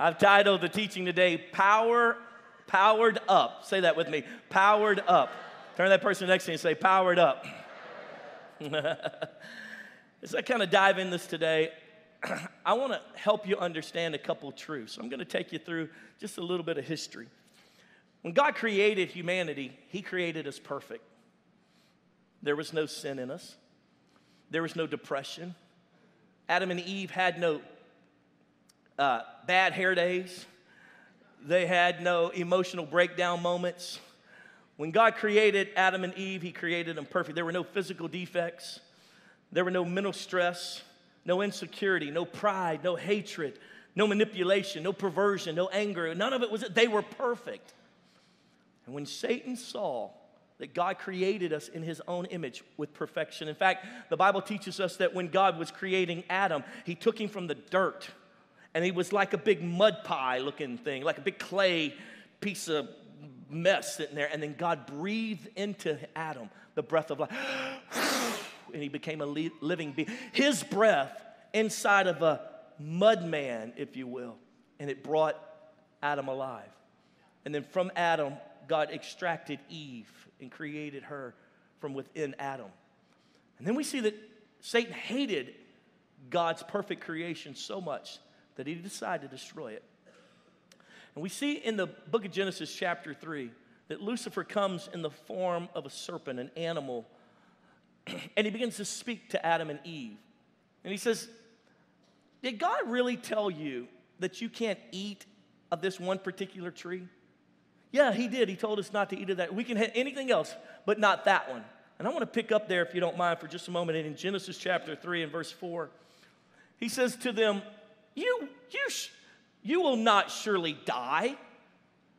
I've titled the teaching today, Power, Powered Up. Say that with me, Powered Up. Turn that person next to you and say, Powered Up. As I kind of dive in this today, I want to help you understand a couple truths. I'm going to take you through just a little bit of history. When God created humanity, He created us perfect. There was no sin in us, there was no depression. Adam and Eve had no uh, bad hair days, they had no emotional breakdown moments. When God created Adam and Eve, He created them perfect. There were no physical defects, there were no mental stress, no insecurity, no pride, no hatred, no manipulation, no perversion, no anger. None of it was, they were perfect. And when Satan saw that God created us in his own image with perfection, in fact, the Bible teaches us that when God was creating Adam, he took him from the dirt and he was like a big mud pie looking thing, like a big clay piece of mess sitting there. And then God breathed into Adam the breath of life. and he became a living being. His breath inside of a mud man, if you will, and it brought Adam alive. And then from Adam, God extracted Eve and created her from within Adam. And then we see that Satan hated God's perfect creation so much that he decided to destroy it. And we see in the book of Genesis, chapter 3, that Lucifer comes in the form of a serpent, an animal, and he begins to speak to Adam and Eve. And he says, Did God really tell you that you can't eat of this one particular tree? Yeah, he did. He told us not to eat of that. We can have anything else, but not that one. And I want to pick up there, if you don't mind, for just a moment. And in Genesis chapter 3 and verse 4, he says to them, You, you, you will not surely die.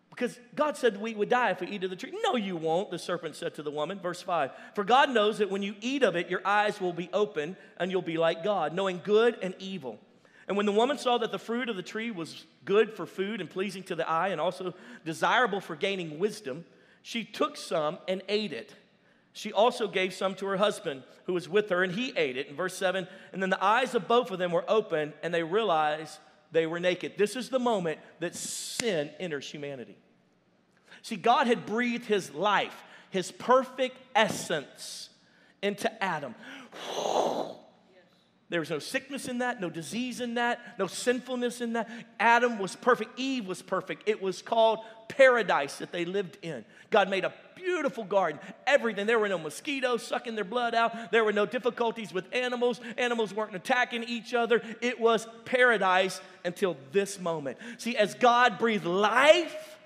Because God said we would die if we eat of the tree. No, you won't, the serpent said to the woman. Verse 5 For God knows that when you eat of it, your eyes will be open and you'll be like God, knowing good and evil. And when the woman saw that the fruit of the tree was good for food and pleasing to the eye and also desirable for gaining wisdom, she took some and ate it. She also gave some to her husband who was with her, and he ate it. In verse 7, and then the eyes of both of them were open, and they realized they were naked. This is the moment that sin enters humanity. See, God had breathed his life, his perfect essence into Adam. There was no sickness in that, no disease in that, no sinfulness in that. Adam was perfect, Eve was perfect. It was called paradise that they lived in. God made a beautiful garden, everything. There were no mosquitoes sucking their blood out, there were no difficulties with animals. Animals weren't attacking each other. It was paradise until this moment. See, as God breathed life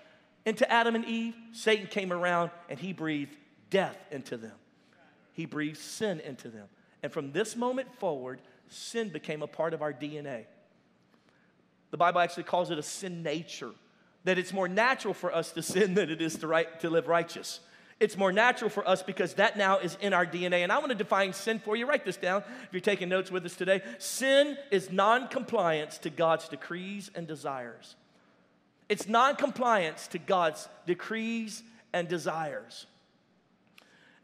into Adam and Eve, Satan came around and he breathed death into them. He breathed sin into them. And from this moment forward, sin became a part of our DNA. The Bible actually calls it a sin nature, that it's more natural for us to sin than it is to, right, to live righteous. It's more natural for us because that now is in our DNA. And I want to define sin for you. Write this down if you're taking notes with us today. Sin is non compliance to God's decrees and desires. It's non compliance to God's decrees and desires.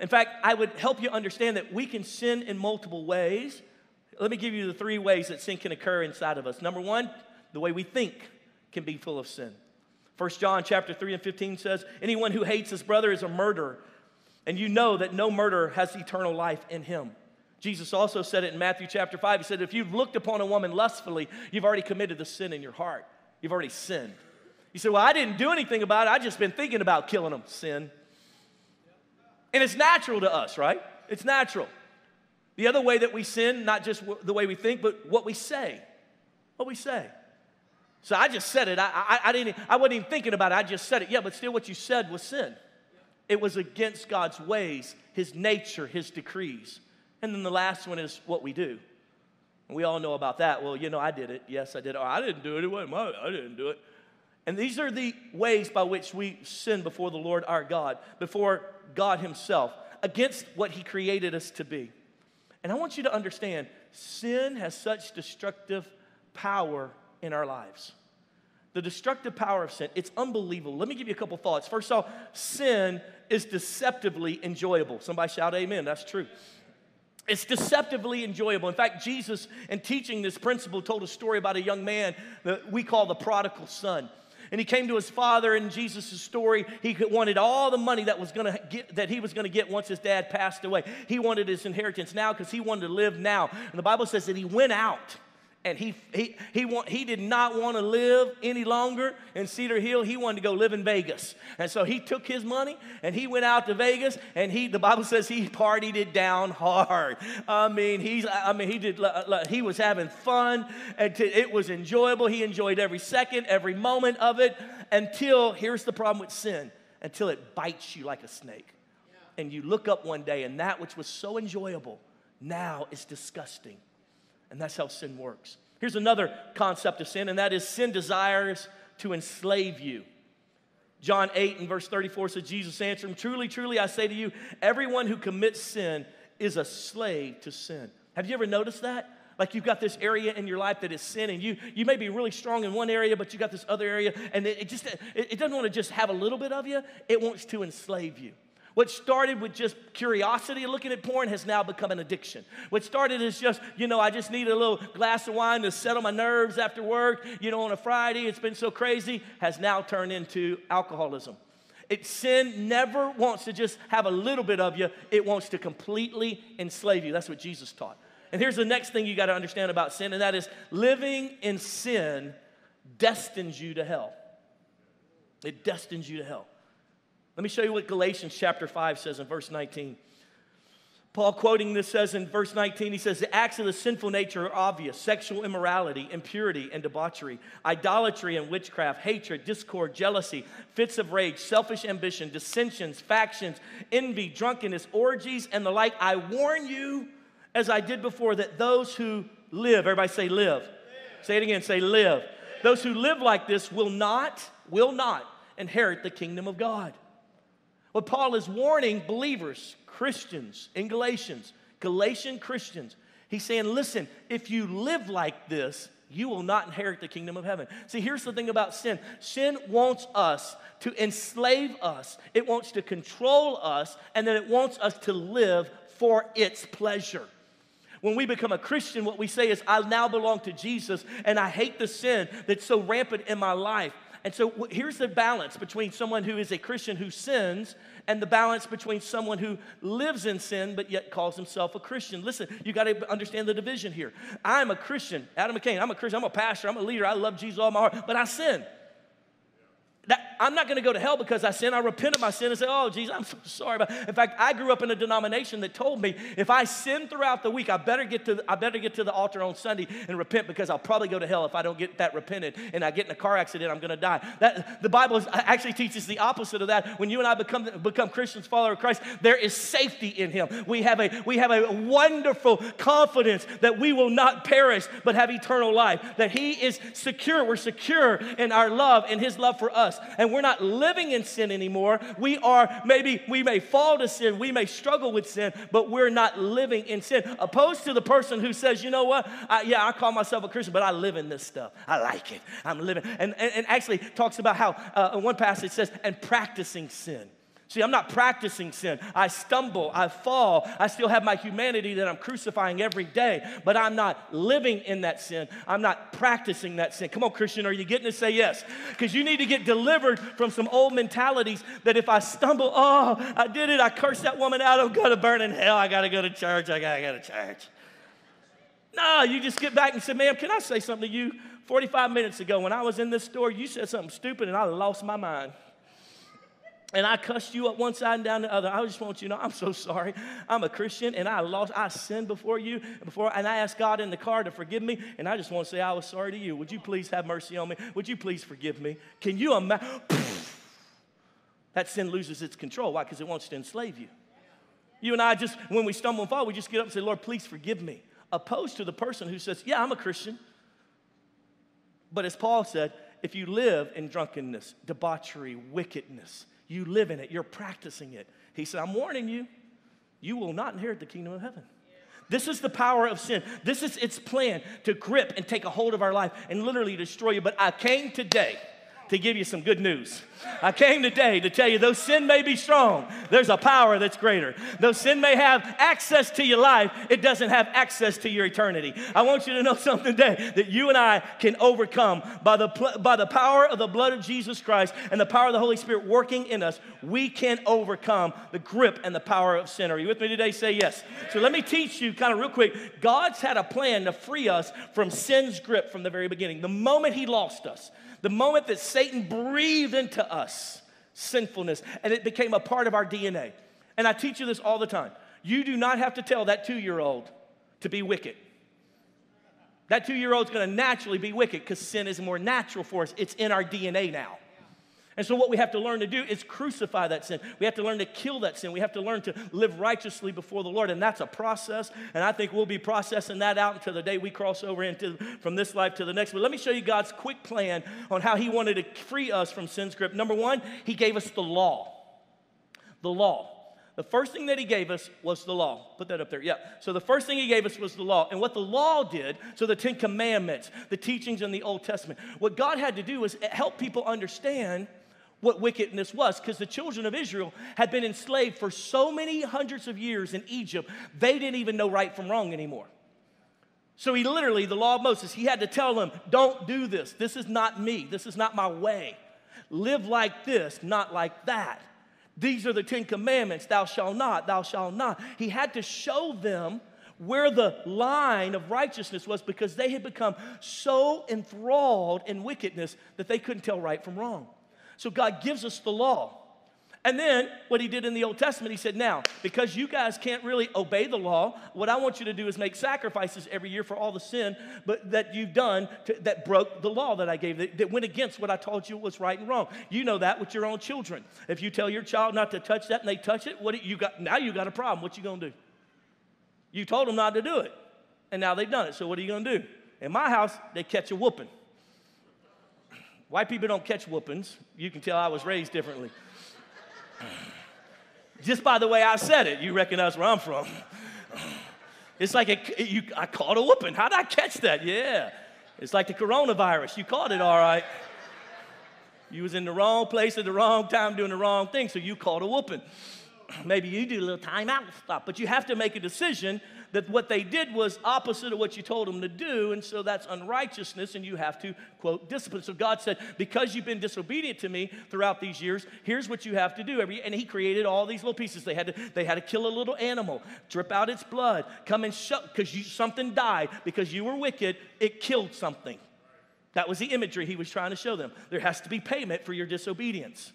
In fact, I would help you understand that we can sin in multiple ways. Let me give you the three ways that sin can occur inside of us. Number one, the way we think can be full of sin. 1 John chapter 3 and 15 says, Anyone who hates his brother is a murderer, and you know that no murderer has eternal life in him. Jesus also said it in Matthew chapter 5. He said, If you've looked upon a woman lustfully, you've already committed the sin in your heart. You've already sinned. You say, Well, I didn't do anything about it. I just been thinking about killing them. Sin. And it's natural to us, right? It's natural. The other way that we sin, not just the way we think, but what we say. What we say. So I just said it. I, I, I, didn't, I wasn't even thinking about it. I just said it. Yeah, but still, what you said was sin. It was against God's ways, His nature, His decrees. And then the last one is what we do. And we all know about that. Well, you know, I did it. Yes, I did. Oh, I didn't do it. It wasn't my, I didn't do it. And these are the ways by which we sin before the Lord our God, before God Himself, against what He created us to be. And I want you to understand sin has such destructive power in our lives. The destructive power of sin, it's unbelievable. Let me give you a couple thoughts. First of all, sin is deceptively enjoyable. Somebody shout amen. That's true. It's deceptively enjoyable. In fact, Jesus, in teaching this principle, told a story about a young man that we call the prodigal son. And he came to his father in Jesus' story. He wanted all the money that was gonna get that he was gonna get once his dad passed away. He wanted his inheritance now because he wanted to live now. And the Bible says that he went out and he, he, he, want, he did not want to live any longer in Cedar Hill. He wanted to go live in Vegas. And so he took his money and he went out to Vegas and he, the Bible says he partied it down hard. I mean, he's, I mean, he did, he was having fun and it was enjoyable. He enjoyed every second, every moment of it until, here's the problem with sin, until it bites you like a snake. And you look up one day and that which was so enjoyable now is disgusting. And that's how sin works. Here's another concept of sin, and that is sin desires to enslave you. John 8 and verse 34 says, Jesus answered him, Truly, truly, I say to you, everyone who commits sin is a slave to sin. Have you ever noticed that? Like you've got this area in your life that is sin, and you, you may be really strong in one area, but you got this other area, and it, it just it, it doesn't want to just have a little bit of you, it wants to enslave you. What started with just curiosity looking at porn has now become an addiction. What started as just, you know, I just need a little glass of wine to settle my nerves after work, you know, on a Friday, it's been so crazy, has now turned into alcoholism. It, sin never wants to just have a little bit of you, it wants to completely enslave you. That's what Jesus taught. And here's the next thing you got to understand about sin, and that is living in sin destines you to hell. It destines you to hell. Let me show you what Galatians chapter 5 says in verse 19. Paul, quoting this, says in verse 19, he says, The acts of the sinful nature are obvious sexual immorality, impurity, and debauchery, idolatry and witchcraft, hatred, discord, jealousy, fits of rage, selfish ambition, dissensions, factions, envy, drunkenness, orgies, and the like. I warn you, as I did before, that those who live, everybody say live. live. Say it again, say live. live. Those who live like this will not, will not inherit the kingdom of God. What Paul is warning believers, Christians in Galatians, Galatian Christians, he's saying, listen, if you live like this, you will not inherit the kingdom of heaven. See, here's the thing about sin sin wants us to enslave us, it wants to control us, and then it wants us to live for its pleasure. When we become a Christian, what we say is, I now belong to Jesus, and I hate the sin that's so rampant in my life. And so here's the balance between someone who is a Christian who sins and the balance between someone who lives in sin but yet calls himself a Christian. Listen, you got to understand the division here. I'm a Christian, Adam McCain. I'm a Christian. I'm a pastor. I'm a leader. I love Jesus all my heart, but I sin. That, I'm not going to go to hell because I sin. I repent of my sin and say, oh, Jesus, I'm so sorry. But in fact, I grew up in a denomination that told me if I sin throughout the week, I better get to the, I better get to the altar on Sunday and repent because I'll probably go to hell if I don't get that repented and I get in a car accident, I'm going to die. That, the Bible actually teaches the opposite of that. When you and I become, become Christians, follower of Christ, there is safety in Him. We have, a, we have a wonderful confidence that we will not perish but have eternal life, that He is secure. We're secure in our love and His love for us. And we're not living in sin anymore. We are, maybe we may fall to sin, we may struggle with sin, but we're not living in sin. Opposed to the person who says, you know what, I, yeah, I call myself a Christian, but I live in this stuff. I like it. I'm living. And, and, and actually talks about how uh, one passage says, and practicing sin. See, I'm not practicing sin. I stumble, I fall. I still have my humanity that I'm crucifying every day, but I'm not living in that sin. I'm not practicing that sin. Come on, Christian, are you getting to say yes? Because you need to get delivered from some old mentalities that if I stumble, oh, I did it, I cursed that woman out, I'm gonna burn in hell, I gotta go to church, I gotta go to church. No, you just get back and say, ma'am, can I say something to you? 45 minutes ago, when I was in this store, you said something stupid and I lost my mind and I cussed you up one side and down the other. I just want you to know I'm so sorry. I'm a Christian and I lost, I sinned before you before, and I asked God in the car to forgive me. And I just want to say I was sorry to you. Would you please have mercy on me? Would you please forgive me? Can you imagine? that sin loses its control. Why? Because it wants to enslave you. You and I just, when we stumble and fall, we just get up and say, Lord, please forgive me. Opposed to the person who says, Yeah, I'm a Christian. But as Paul said, if you live in drunkenness, debauchery, wickedness, you live in it, you're practicing it. He said, I'm warning you, you will not inherit the kingdom of heaven. This is the power of sin. This is its plan to grip and take a hold of our life and literally destroy you. But I came today to give you some good news. I came today to tell you, though sin may be strong, there's a power that's greater. Though sin may have access to your life, it doesn't have access to your eternity. I want you to know something today that you and I can overcome by the, by the power of the blood of Jesus Christ and the power of the Holy Spirit working in us. We can overcome the grip and the power of sin. Are you with me today? Say yes. So let me teach you kind of real quick. God's had a plan to free us from sin's grip from the very beginning. The moment He lost us, the moment that Satan breathed into us sinfulness and it became a part of our DNA. And I teach you this all the time. You do not have to tell that two year old to be wicked. That two year old's gonna naturally be wicked because sin is more natural for us. It's in our DNA now. And so, what we have to learn to do is crucify that sin. We have to learn to kill that sin. We have to learn to live righteously before the Lord. And that's a process. And I think we'll be processing that out until the day we cross over into from this life to the next. But let me show you God's quick plan on how He wanted to free us from sin's grip. Number one, He gave us the law. The law. The first thing that he gave us was the law. Put that up there. Yeah. So the first thing he gave us was the law. And what the law did, so the Ten Commandments, the teachings in the Old Testament, what God had to do was help people understand what wickedness was because the children of Israel had been enslaved for so many hundreds of years in Egypt, they didn't even know right from wrong anymore. So he literally, the law of Moses, he had to tell them, don't do this. This is not me. This is not my way. Live like this, not like that. These are the Ten Commandments thou shalt not, thou shalt not. He had to show them where the line of righteousness was because they had become so enthralled in wickedness that they couldn't tell right from wrong. So God gives us the law. And then what he did in the Old Testament, he said, Now, because you guys can't really obey the law, what I want you to do is make sacrifices every year for all the sin but that you've done to, that broke the law that I gave, that, that went against what I told you was right and wrong. You know that with your own children. If you tell your child not to touch that and they touch it, what you got now you got a problem. What you gonna do? You told them not to do it, and now they've done it. So what are you gonna do? In my house, they catch a whooping. White people don't catch whoopings. You can tell I was raised differently. Just by the way I said it, you recognize where I'm from. It's like a, you, I caught a whooping. How did I catch that? Yeah. It's like the coronavirus. You caught it all right. You was in the wrong place at the wrong time doing the wrong thing, so you caught a whooping. Maybe you do a little timeout stop, but you have to make a decision that what they did was opposite of what you told them to do, and so that's unrighteousness, and you have to, quote, discipline. So God said, Because you've been disobedient to me throughout these years, here's what you have to do. Every, and He created all these little pieces. They had to, they had to kill a little animal, drip out its blood, come and shut, because something died, because you were wicked, it killed something. That was the imagery he was trying to show them. There has to be payment for your disobedience.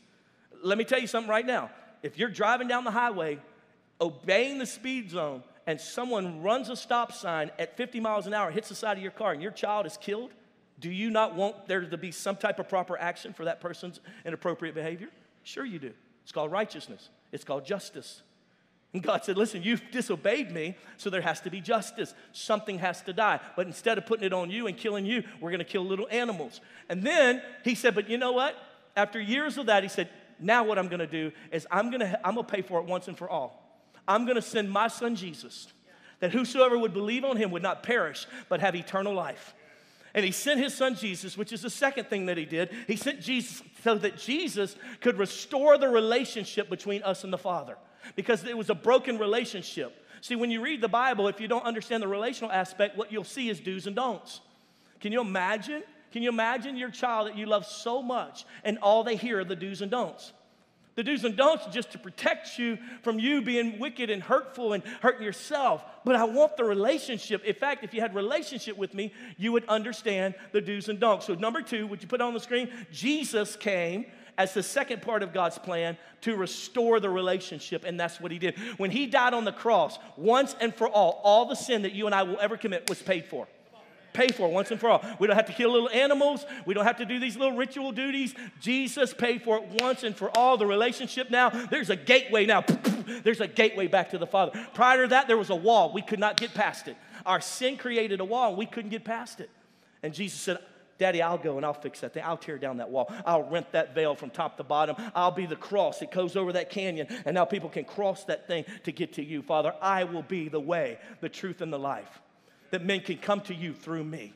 Let me tell you something right now. If you're driving down the highway, obeying the speed zone, and someone runs a stop sign at 50 miles an hour, hits the side of your car, and your child is killed, do you not want there to be some type of proper action for that person's inappropriate behavior? Sure, you do. It's called righteousness, it's called justice. And God said, Listen, you've disobeyed me, so there has to be justice. Something has to die. But instead of putting it on you and killing you, we're going to kill little animals. And then he said, But you know what? After years of that, he said, Now what I'm going to do is I'm going to, I'm going to pay for it once and for all. I'm going to send my son Jesus, that whosoever would believe on him would not perish, but have eternal life. And he sent his son Jesus, which is the second thing that he did. He sent Jesus so that Jesus could restore the relationship between us and the Father because it was a broken relationship. See, when you read the Bible, if you don't understand the relational aspect, what you'll see is do's and don'ts. Can you imagine? Can you imagine your child that you love so much and all they hear are the do's and don'ts? The do's and don'ts just to protect you from you being wicked and hurtful and hurting yourself. But I want the relationship. In fact, if you had relationship with me, you would understand the do's and don'ts. So number two, would you put on the screen? Jesus came as the second part of God's plan to restore the relationship, and that's what he did. When he died on the cross, once and for all, all the sin that you and I will ever commit was paid for pay for once and for all. We don't have to kill little animals. We don't have to do these little ritual duties. Jesus paid for it once and for all. The relationship now, there's a gateway now. There's a gateway back to the Father. Prior to that, there was a wall. We could not get past it. Our sin created a wall, and we couldn't get past it. And Jesus said, Daddy, I'll go and I'll fix that thing. I'll tear down that wall. I'll rent that veil from top to bottom. I'll be the cross that goes over that canyon, and now people can cross that thing to get to you. Father, I will be the way, the truth, and the life that men can come to you through me.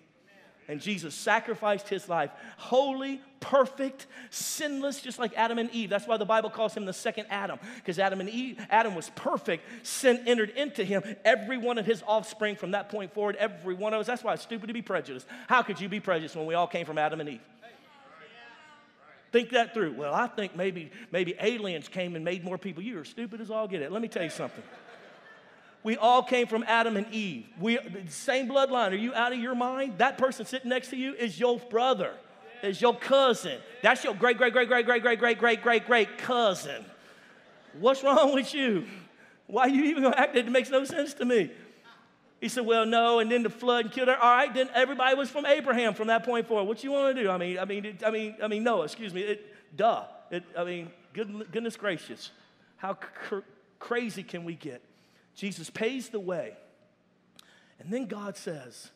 And Jesus sacrificed his life, holy, perfect, sinless, just like Adam and Eve. That's why the Bible calls him the second Adam, because Adam and Eve, Adam was perfect. Sin entered into him. Every one of his offspring from that point forward, every one of us. That's why it's stupid to be prejudiced. How could you be prejudiced when we all came from Adam and Eve? Think that through. Well, I think maybe maybe aliens came and made more people. You are stupid as all get it. Let me tell you something. We all came from Adam and Eve. We same bloodline. Are you out of your mind? That person sitting next to you is your brother, is your cousin. That's your great, great, great, great, great, great, great, great, great, great cousin. What's wrong with you? Why are you even gonna act it? Makes no sense to me. He said, Well, no, and then the flood killed her. All right, then everybody was from Abraham from that point forward. What you want to do? I mean, I mean, I mean, I mean, no, excuse me. It, duh. It, I mean, good, goodness gracious. How cr- crazy can we get? Jesus pays the way. And then God says,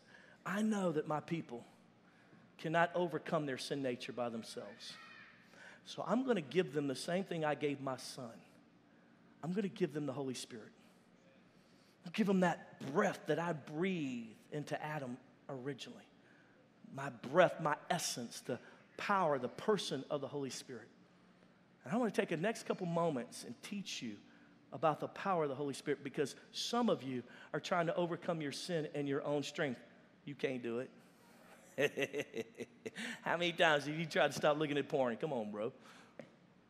I know that my people cannot overcome their sin nature by themselves. So I'm going to give them the same thing I gave my son. I'm going to give them the Holy Spirit. I'll give them that breath that I breathed into Adam originally. My breath, my essence, the power, the person of the Holy Spirit. And I want to take the next couple moments and teach you about the power of the Holy Spirit because some of you are trying to overcome your sin in your own strength. You can't do it. How many times have you tried to stop looking at porn? Come on, bro.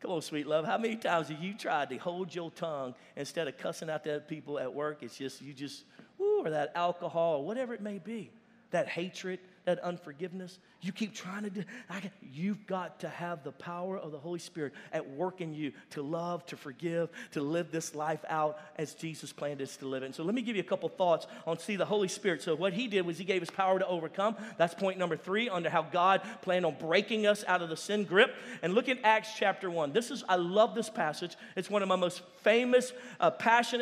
Come on, sweet love. How many times have you tried to hold your tongue instead of cussing out the people at work? It's just, you just, woo, or that alcohol, or whatever it may be, that hatred, that unforgiveness. You keep trying to do, I, you've got to have the power of the Holy Spirit at work in you to love, to forgive, to live this life out as Jesus planned us to live it. So let me give you a couple thoughts on see the Holy Spirit. So what he did was he gave us power to overcome. That's point number three under how God planned on breaking us out of the sin grip. And look at Acts chapter one. This is, I love this passage. It's one of my most famous, uh,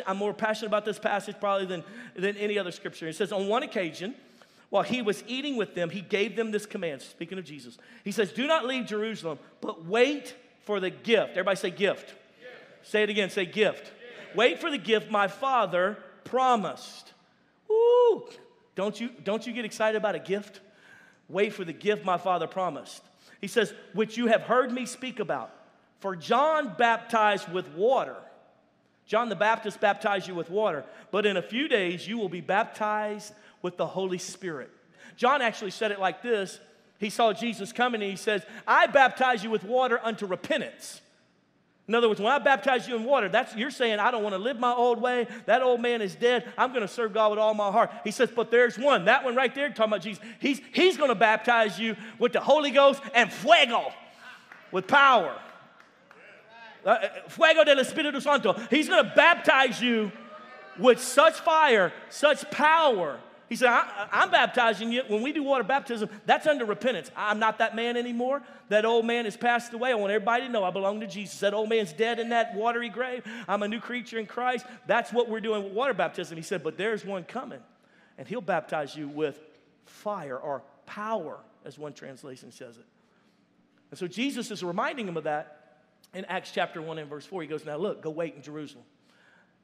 I'm more passionate about this passage probably than, than any other scripture. It says, on one occasion, while he was eating with them, he gave them this command, speaking of Jesus. He says, Do not leave Jerusalem, but wait for the gift. Everybody say gift. gift. Say it again, say gift. gift. Wait for the gift my father promised. Woo! Don't you, don't you get excited about a gift? Wait for the gift my father promised. He says, which you have heard me speak about. For John baptized with water. John the Baptist baptized you with water, but in a few days you will be baptized with the Holy Spirit. John actually said it like this He saw Jesus coming and he says, I baptize you with water unto repentance. In other words, when I baptize you in water, that's you're saying I don't want to live my old way. That old man is dead. I'm going to serve God with all my heart. He says, but there's one. That one right there, talking about Jesus. He's he's going to baptize you with the Holy Ghost and fuego, with power. Uh, uh fuego del Espíritu Santo. He's going to baptize you with such fire, such power he said, I, am baptizing you. When we do water baptism, that's under repentance. I'm not that man anymore. That old man has passed away. I want everybody to know I belong to Jesus. That old man's dead in that watery grave. I'm a new creature in Christ. That's what we're doing with water baptism. He said, but there's one coming, and he'll baptize you with fire or power, as one translation says it. And so Jesus is reminding him of that in Acts chapter 1 and verse 4. He goes, Now look, go wait in Jerusalem.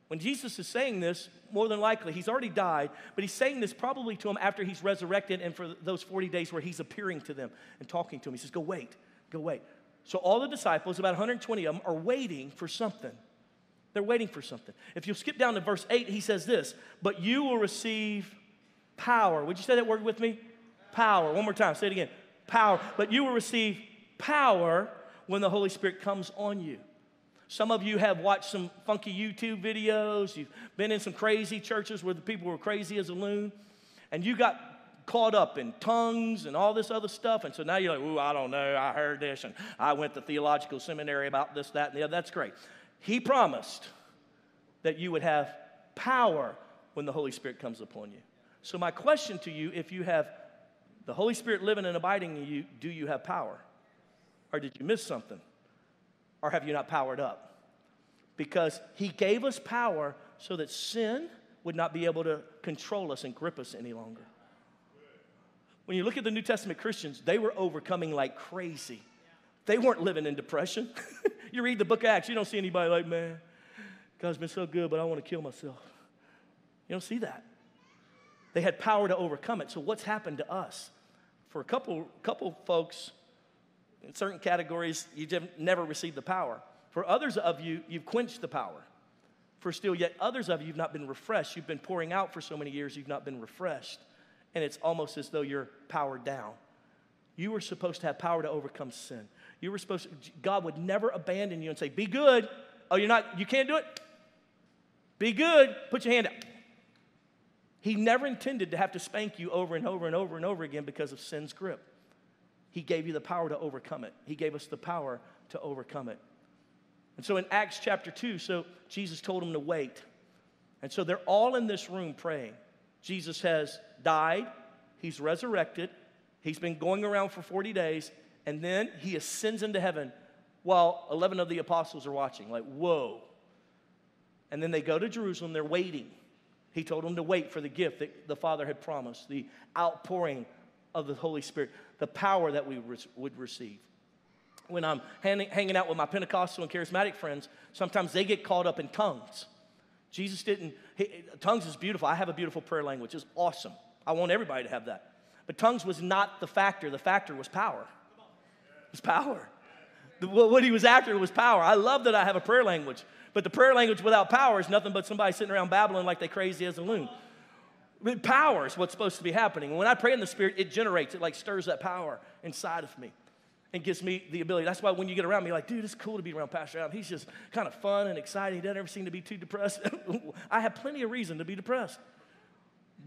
When Jesus is saying this, more than likely, he's already died, but he's saying this probably to them after he's resurrected and for those 40 days where he's appearing to them and talking to them. He says, Go wait, go wait. So all the disciples, about 120 of them, are waiting for something. They're waiting for something. If you'll skip down to verse 8, he says this, But you will receive power. Would you say that word with me? Power. One more time, say it again. Power. But you will receive power when the Holy Spirit comes on you. Some of you have watched some funky YouTube videos. You've been in some crazy churches where the people were crazy as a loon. And you got caught up in tongues and all this other stuff. And so now you're like, ooh, I don't know. I heard this and I went to theological seminary about this, that, and the other. That's great. He promised that you would have power when the Holy Spirit comes upon you. So, my question to you if you have the Holy Spirit living and abiding in you, do you have power? Or did you miss something? Or have you not powered up? Because he gave us power so that sin would not be able to control us and grip us any longer. When you look at the New Testament Christians, they were overcoming like crazy. They weren't living in depression. you read the book of Acts, you don't see anybody like, man, God's been so good, but I want to kill myself. You don't see that. They had power to overcome it. So, what's happened to us? For a couple, couple folks in certain categories, you have never received the power. For others of you, you've quenched the power. For still yet others of you, you've not been refreshed. You've been pouring out for so many years, you've not been refreshed. And it's almost as though you're powered down. You were supposed to have power to overcome sin. You were supposed to, God would never abandon you and say, Be good. Oh, you're not, you can't do it? Be good. Put your hand out. He never intended to have to spank you over and over and over and over again because of sin's grip. He gave you the power to overcome it. He gave us the power to overcome it. And so in Acts chapter 2, so Jesus told them to wait. And so they're all in this room praying. Jesus has died, he's resurrected, he's been going around for 40 days, and then he ascends into heaven while 11 of the apostles are watching. Like, whoa. And then they go to Jerusalem, they're waiting. He told them to wait for the gift that the Father had promised, the outpouring of the Holy Spirit, the power that we re- would receive. When I'm hanging out with my Pentecostal and charismatic friends, sometimes they get caught up in tongues. Jesus didn't, he, tongues is beautiful. I have a beautiful prayer language, it's awesome. I want everybody to have that. But tongues was not the factor, the factor was power. It was power. The, what he was after was power. I love that I have a prayer language, but the prayer language without power is nothing but somebody sitting around babbling like they crazy as a loon. Power is what's supposed to be happening. when I pray in the Spirit, it generates, it like stirs that power inside of me and gives me the ability. That's why when you get around me, like, dude, it's cool to be around Pastor Adam. He's just kind of fun and exciting. He doesn't ever seem to be too depressed. I have plenty of reason to be depressed,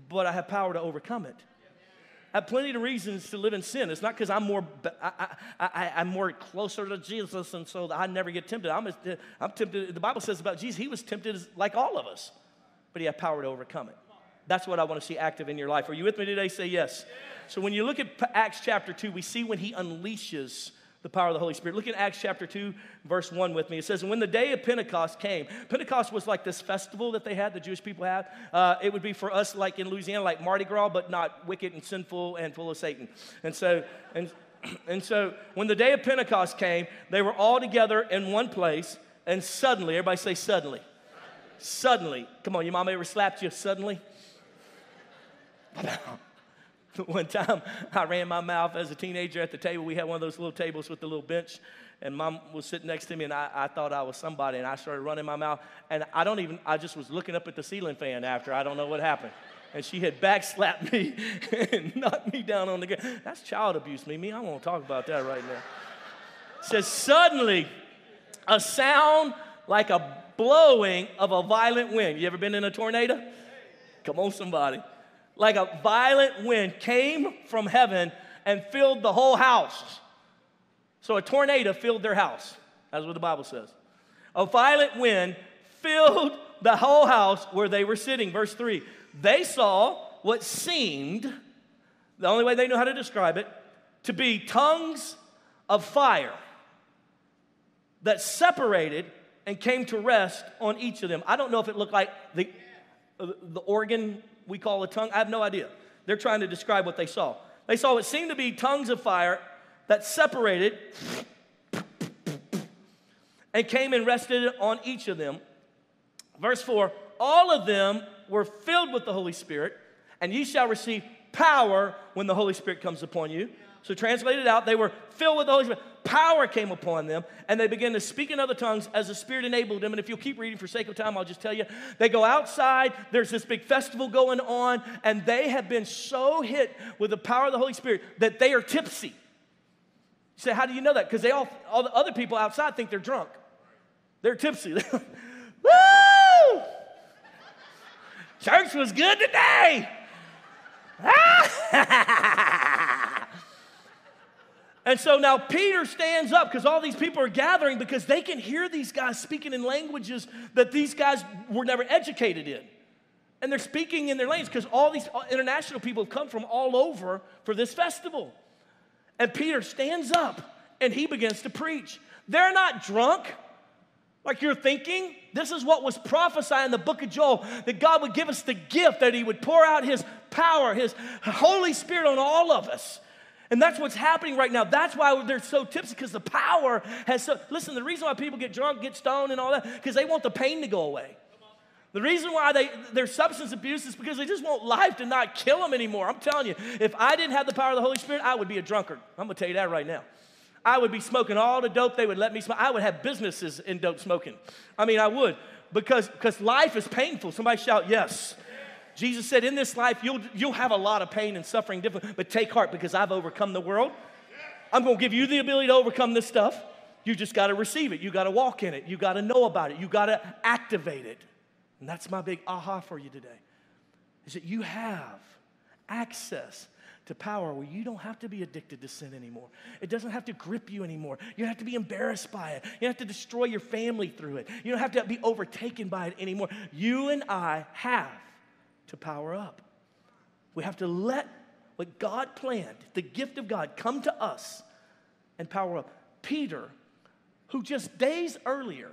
but I have power to overcome it. I have plenty of reasons to live in sin. It's not because I'm more, I, I, am more closer to Jesus, and so I never get tempted. I'm, I'm tempted. The Bible says about Jesus, he was tempted like all of us, but he had power to overcome it. That's what I want to see active in your life. Are you with me today? Say yes. So when you look at Acts chapter 2, we see when he unleashes the power of the Holy Spirit. Look at Acts chapter 2, verse 1 with me. It says, And when the day of Pentecost came, Pentecost was like this festival that they had, the Jewish people had. Uh, it would be for us, like in Louisiana, like Mardi Gras, but not wicked and sinful and full of Satan. And so, and, and so when the day of Pentecost came, they were all together in one place, and suddenly, everybody say suddenly. Suddenly. Come on, your mom ever slapped you suddenly? One time I ran my mouth as a teenager at the table. We had one of those little tables with the little bench, and mom was sitting next to me, and I, I thought I was somebody, and I started running my mouth. And I don't even, I just was looking up at the ceiling fan after. I don't know what happened. And she had backslapped me and knocked me down on the ground. That's child abuse, Mimi. I won't talk about that right now. Says, suddenly, a sound like a blowing of a violent wind. You ever been in a tornado? Come on, somebody like a violent wind came from heaven and filled the whole house. So a tornado filled their house. That's what the Bible says. A violent wind filled the whole house where they were sitting. Verse 3 They saw what seemed, the only way they knew how to describe it, to be tongues of fire that separated and came to rest on each of them. I don't know if it looked like the, the organ we call a tongue? I have no idea. They're trying to describe what they saw. They saw what seemed to be tongues of fire that separated and came and rested on each of them. Verse 4 All of them were filled with the Holy Spirit, and ye shall receive power when the Holy Spirit comes upon you. So, translated out, they were filled with the Holy Spirit. Power came upon them, and they began to speak in other tongues as the Spirit enabled them. And if you'll keep reading for sake of time, I'll just tell you they go outside, there's this big festival going on, and they have been so hit with the power of the Holy Spirit that they are tipsy. You say, How do you know that? Because they all, all the other people outside think they're drunk. They're tipsy. Woo! Church was good today. And so now Peter stands up because all these people are gathering because they can hear these guys speaking in languages that these guys were never educated in. And they're speaking in their language because all these uh, international people have come from all over for this festival. And Peter stands up and he begins to preach. They're not drunk like you're thinking. This is what was prophesied in the book of Joel that God would give us the gift, that He would pour out His power, His Holy Spirit on all of us. And that's what's happening right now. That's why they're so tipsy because the power has so. Listen, the reason why people get drunk, get stoned, and all that, because they want the pain to go away. The reason why they, their substance abuse is because they just want life to not kill them anymore. I'm telling you, if I didn't have the power of the Holy Spirit, I would be a drunkard. I'm gonna tell you that right now. I would be smoking all the dope they would let me smoke. I would have businesses in dope smoking. I mean, I would because because life is painful. Somebody shout yes. Jesus said, "In this life, you'll you'll have a lot of pain and suffering, but take heart because I've overcome the world. I'm going to give you the ability to overcome this stuff. You just got to receive it. You got to walk in it. You got to know about it. You got to activate it. And that's my big aha for you today. Is that you have access to power where you don't have to be addicted to sin anymore. It doesn't have to grip you anymore. You don't have to be embarrassed by it. You don't have to destroy your family through it. You don't have to be overtaken by it anymore. You and I have to power up. We have to let what God planned, the gift of God, come to us and power up. Peter, who just days earlier,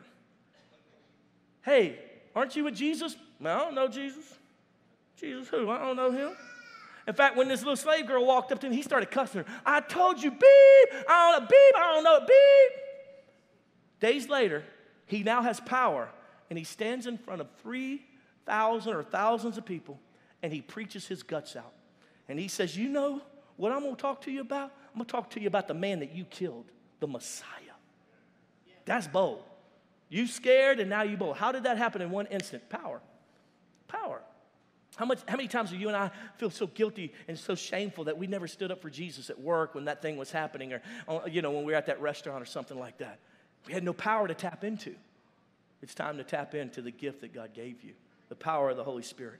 hey, aren't you with Jesus? No, I don't know Jesus. Jesus who? I don't know him. In fact, when this little slave girl walked up to him, he started cussing her. I told you, beep, I don't know, beep, I don't know, beep. Days later, he now has power, and he stands in front of 3,000 or thousands of people, and he preaches his guts out. And he says, You know what I'm gonna talk to you about? I'm gonna talk to you about the man that you killed, the Messiah. That's bold. You scared, and now you bold. How did that happen in one instant? Power. Power. How, much, how many times do you and I feel so guilty and so shameful that we never stood up for Jesus at work when that thing was happening or, uh, you know, when we were at that restaurant or something like that? We had no power to tap into. It's time to tap into the gift that God gave you, the power of the Holy Spirit.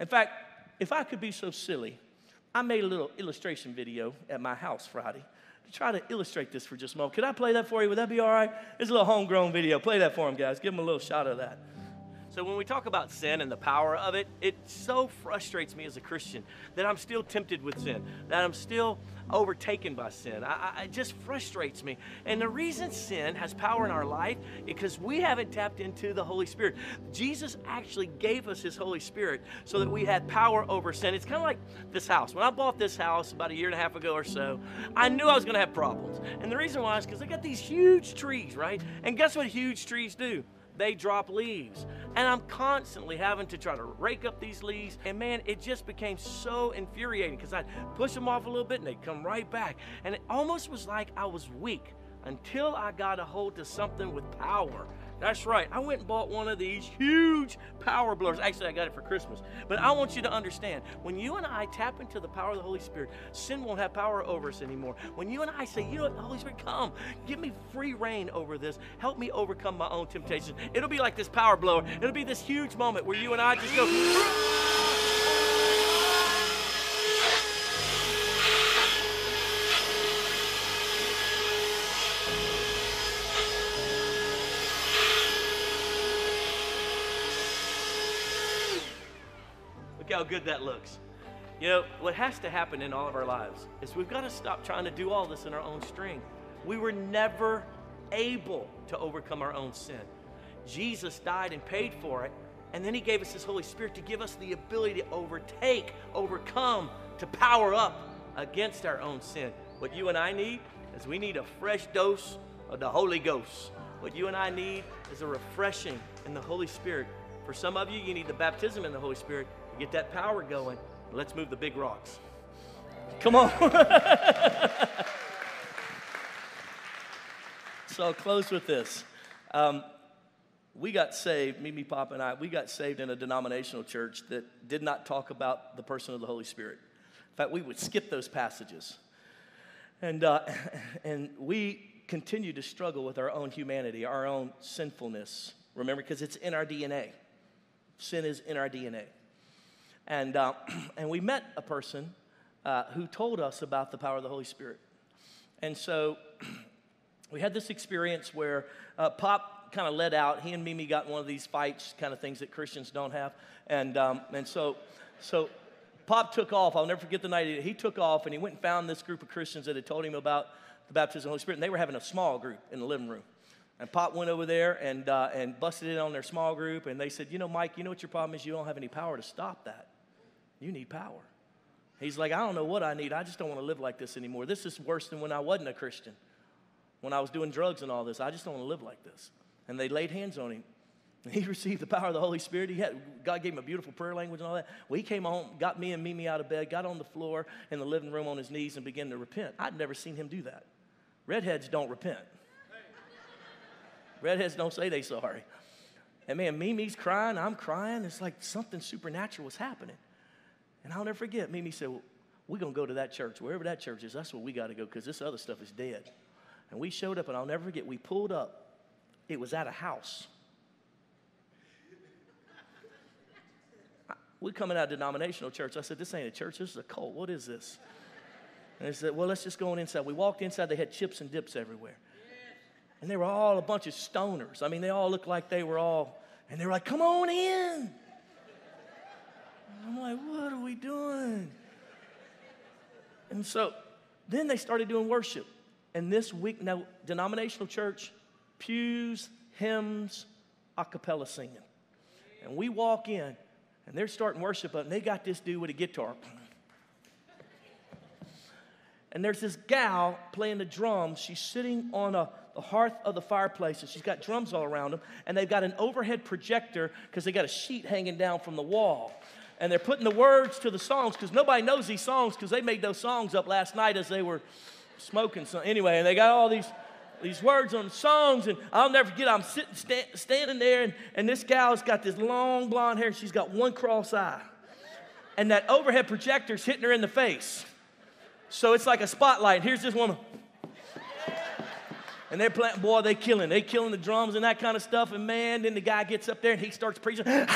In fact, if I could be so silly, I made a little illustration video at my house Friday to try to illustrate this for just a moment. Could I play that for you? Would that be all right? It's a little homegrown video. Play that for them, guys. Give them a little shot of that. So when we talk about sin and the power of it, it so frustrates me as a Christian that I'm still tempted with sin, that I'm still overtaken by sin. I, I, it just frustrates me. And the reason sin has power in our life is because we haven't tapped into the Holy Spirit. Jesus actually gave us His Holy Spirit so that we had power over sin. It's kind of like this house. When I bought this house about a year and a half ago or so, I knew I was going to have problems. And the reason why is because I got these huge trees, right? And guess what huge trees do? They drop leaves. And I'm constantly having to try to rake up these leaves. And man, it just became so infuriating because I'd push them off a little bit and they'd come right back. And it almost was like I was weak until I got a hold to something with power. That's right. I went and bought one of these huge power blowers. Actually, I got it for Christmas. But I want you to understand when you and I tap into the power of the Holy Spirit, sin won't have power over us anymore. When you and I say, you know what, Holy Spirit, come, give me free reign over this, help me overcome my own temptations. It'll be like this power blower. It'll be this huge moment where you and I just go. How good that looks. You know, what has to happen in all of our lives is we've got to stop trying to do all this in our own strength. We were never able to overcome our own sin. Jesus died and paid for it, and then He gave us His Holy Spirit to give us the ability to overtake, overcome, to power up against our own sin. What you and I need is we need a fresh dose of the Holy Ghost. What you and I need is a refreshing in the Holy Spirit. For some of you, you need the baptism in the Holy Spirit. Get that power going. Let's move the big rocks. Come on. so I'll close with this. Um, we got saved, Mimi Pop and I, we got saved in a denominational church that did not talk about the person of the Holy Spirit. In fact, we would skip those passages. And, uh, and we continue to struggle with our own humanity, our own sinfulness. Remember, because it's in our DNA. Sin is in our DNA. And, uh, and we met a person uh, who told us about the power of the Holy Spirit. And so we had this experience where uh, Pop kind of led out. He and Mimi got one of these fights, kind of things that Christians don't have. And, um, and so, so Pop took off. I'll never forget the night he took off and he went and found this group of Christians that had told him about the baptism of the Holy Spirit. And they were having a small group in the living room. And Pop went over there and, uh, and busted in on their small group. And they said, You know, Mike, you know what your problem is? You don't have any power to stop that. You need power. He's like, I don't know what I need. I just don't want to live like this anymore. This is worse than when I wasn't a Christian, when I was doing drugs and all this. I just don't want to live like this. And they laid hands on him. And he received the power of the Holy Spirit. He had, God gave him a beautiful prayer language and all that. Well, he came home, got me and Mimi out of bed, got on the floor in the living room on his knees and began to repent. I'd never seen him do that. Redheads don't repent. Redheads don't say they sorry. And man, Mimi's crying, I'm crying. It's like something supernatural was happening. And I'll never forget, Mimi said, well, We're going to go to that church. Wherever that church is, that's where we got to go because this other stuff is dead. And we showed up, and I'll never forget, we pulled up. It was at a house. We're coming out of denominational church. I said, This ain't a church, this is a cult. What is this? And they said, Well, let's just go on inside. We walked inside, they had chips and dips everywhere. And they were all a bunch of stoners. I mean, they all looked like they were all, and they were like, Come on in. I'm like, What are we doing? And so then they started doing worship. And this week, now, denominational church, pews, hymns, a cappella singing. And we walk in, and they're starting worship up, and they got this dude with a guitar. And there's this gal playing the drums. She's sitting on a, the hearth of the fireplace, and she's got drums all around them. And they've got an overhead projector because they got a sheet hanging down from the wall. And they're putting the words to the songs because nobody knows these songs because they made those songs up last night as they were smoking. So anyway, and they got all these these words on the songs, and I'll never forget. I'm sitting, stand, standing there, and, and this gal's got this long blonde hair, and she's got one cross eye, and that overhead projector's hitting her in the face. So it's like a spotlight. Here's this woman. And they're playing, boy, they killing. They killing the drums and that kind of stuff. And man, then the guy gets up there and he starts preaching. And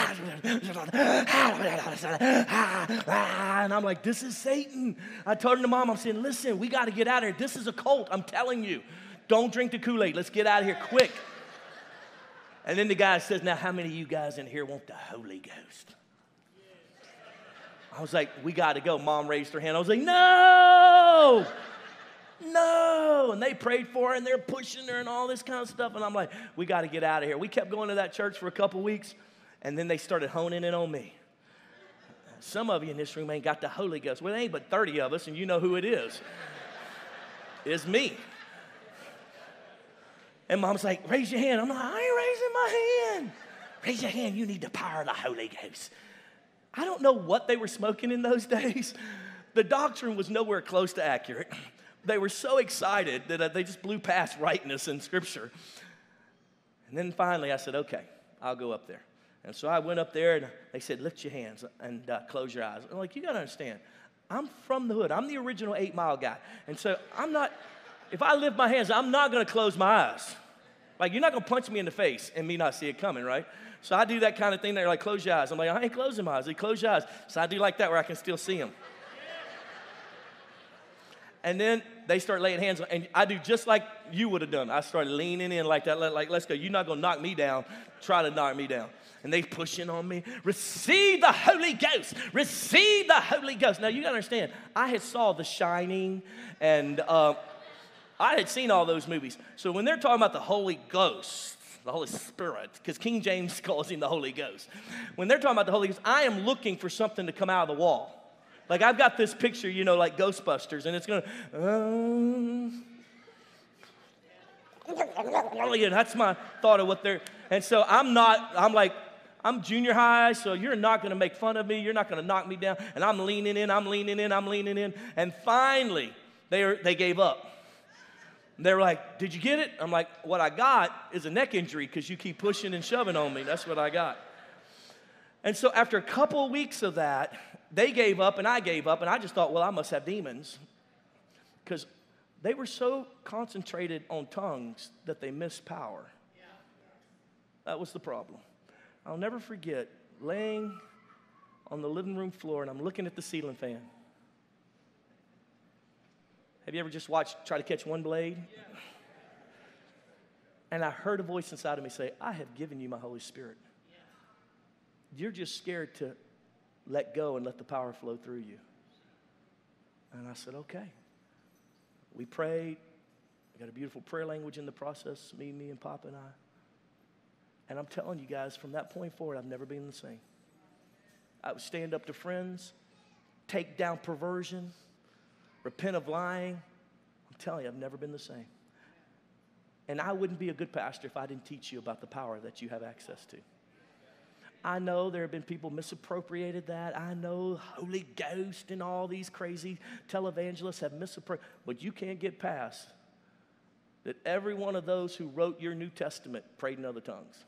I'm like, this is Satan. I told him to mom, I'm saying, listen, we got to get out of here. This is a cult. I'm telling you. Don't drink the Kool Aid. Let's get out of here quick. And then the guy says, Now, how many of you guys in here want the Holy Ghost? I was like, We got to go. Mom raised her hand. I was like, No, no. And they prayed for her and they're pushing her and all this kind of stuff. And I'm like, We got to get out of here. We kept going to that church for a couple weeks and then they started honing in on me. Some of you in this room ain't got the Holy Ghost. Well, there ain't but 30 of us, and you know who it is. It's me. And mom's like, raise your hand. I'm like, I ain't raising my hand. Raise your hand. You need the power of the Holy Ghost. I don't know what they were smoking in those days. The doctrine was nowhere close to accurate. They were so excited that uh, they just blew past rightness in Scripture. And then finally, I said, okay, I'll go up there. And so I went up there and they said, lift your hands and uh, close your eyes. I'm like, you got to understand, I'm from the hood. I'm the original eight mile guy. And so I'm not, if I lift my hands, I'm not going to close my eyes. Like, you're not gonna punch me in the face and me not see it coming, right? So I do that kind of thing. They're like, close your eyes. I'm like, I ain't closing my eyes. They close your eyes. So I do like that where I can still see them. And then they start laying hands on, and I do just like you would have done. I started leaning in like that, like, let's go. You're not gonna knock me down. Try to knock me down. And they pushing on me. Receive the Holy Ghost. Receive the Holy Ghost. Now you gotta understand. I had saw The Shining and. Uh, I had seen all those movies. So when they're talking about the Holy Ghost, the Holy Spirit, because King James calls him the Holy Ghost. When they're talking about the Holy Ghost, I am looking for something to come out of the wall. Like I've got this picture, you know, like Ghostbusters, and it's gonna. Um, yeah, that's my thought of what they're. And so I'm not. I'm like. I'm junior high, so you're not gonna make fun of me. You're not gonna knock me down. And I'm leaning in, I'm leaning in, I'm leaning in. And finally, they, are, they gave up. They were like, Did you get it? I'm like, What I got is a neck injury because you keep pushing and shoving on me. That's what I got. And so after a couple weeks of that, they gave up and I gave up, and I just thought, Well, I must have demons because they were so concentrated on tongues that they missed power. That was the problem. I'll never forget laying on the living room floor and I'm looking at the ceiling fan. Have you ever just watched Try to Catch One Blade? And I heard a voice inside of me say, I have given you my Holy Spirit. You're just scared to let go and let the power flow through you. And I said, okay. We prayed. We got a beautiful prayer language in the process, me, me, and Papa and I. And I'm telling you guys, from that point forward, I've never been the same. I would stand up to friends, take down perversion, repent of lying. I'm telling you, I've never been the same. And I wouldn't be a good pastor if I didn't teach you about the power that you have access to. I know there have been people misappropriated that. I know Holy Ghost and all these crazy televangelists have misappropriated, but you can't get past that every one of those who wrote your New Testament prayed in other tongues.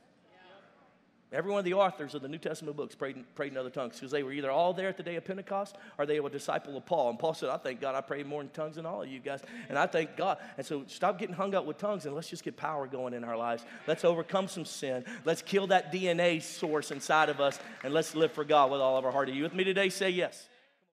Every one of the authors of the New Testament books prayed, prayed in other tongues because they were either all there at the day of Pentecost or they were a disciple of Paul. And Paul said, I thank God I prayed more in tongues than all of you guys. And I thank God. And so stop getting hung up with tongues and let's just get power going in our lives. Let's overcome some sin. Let's kill that DNA source inside of us and let's live for God with all of our heart. Are you with me today? Say yes.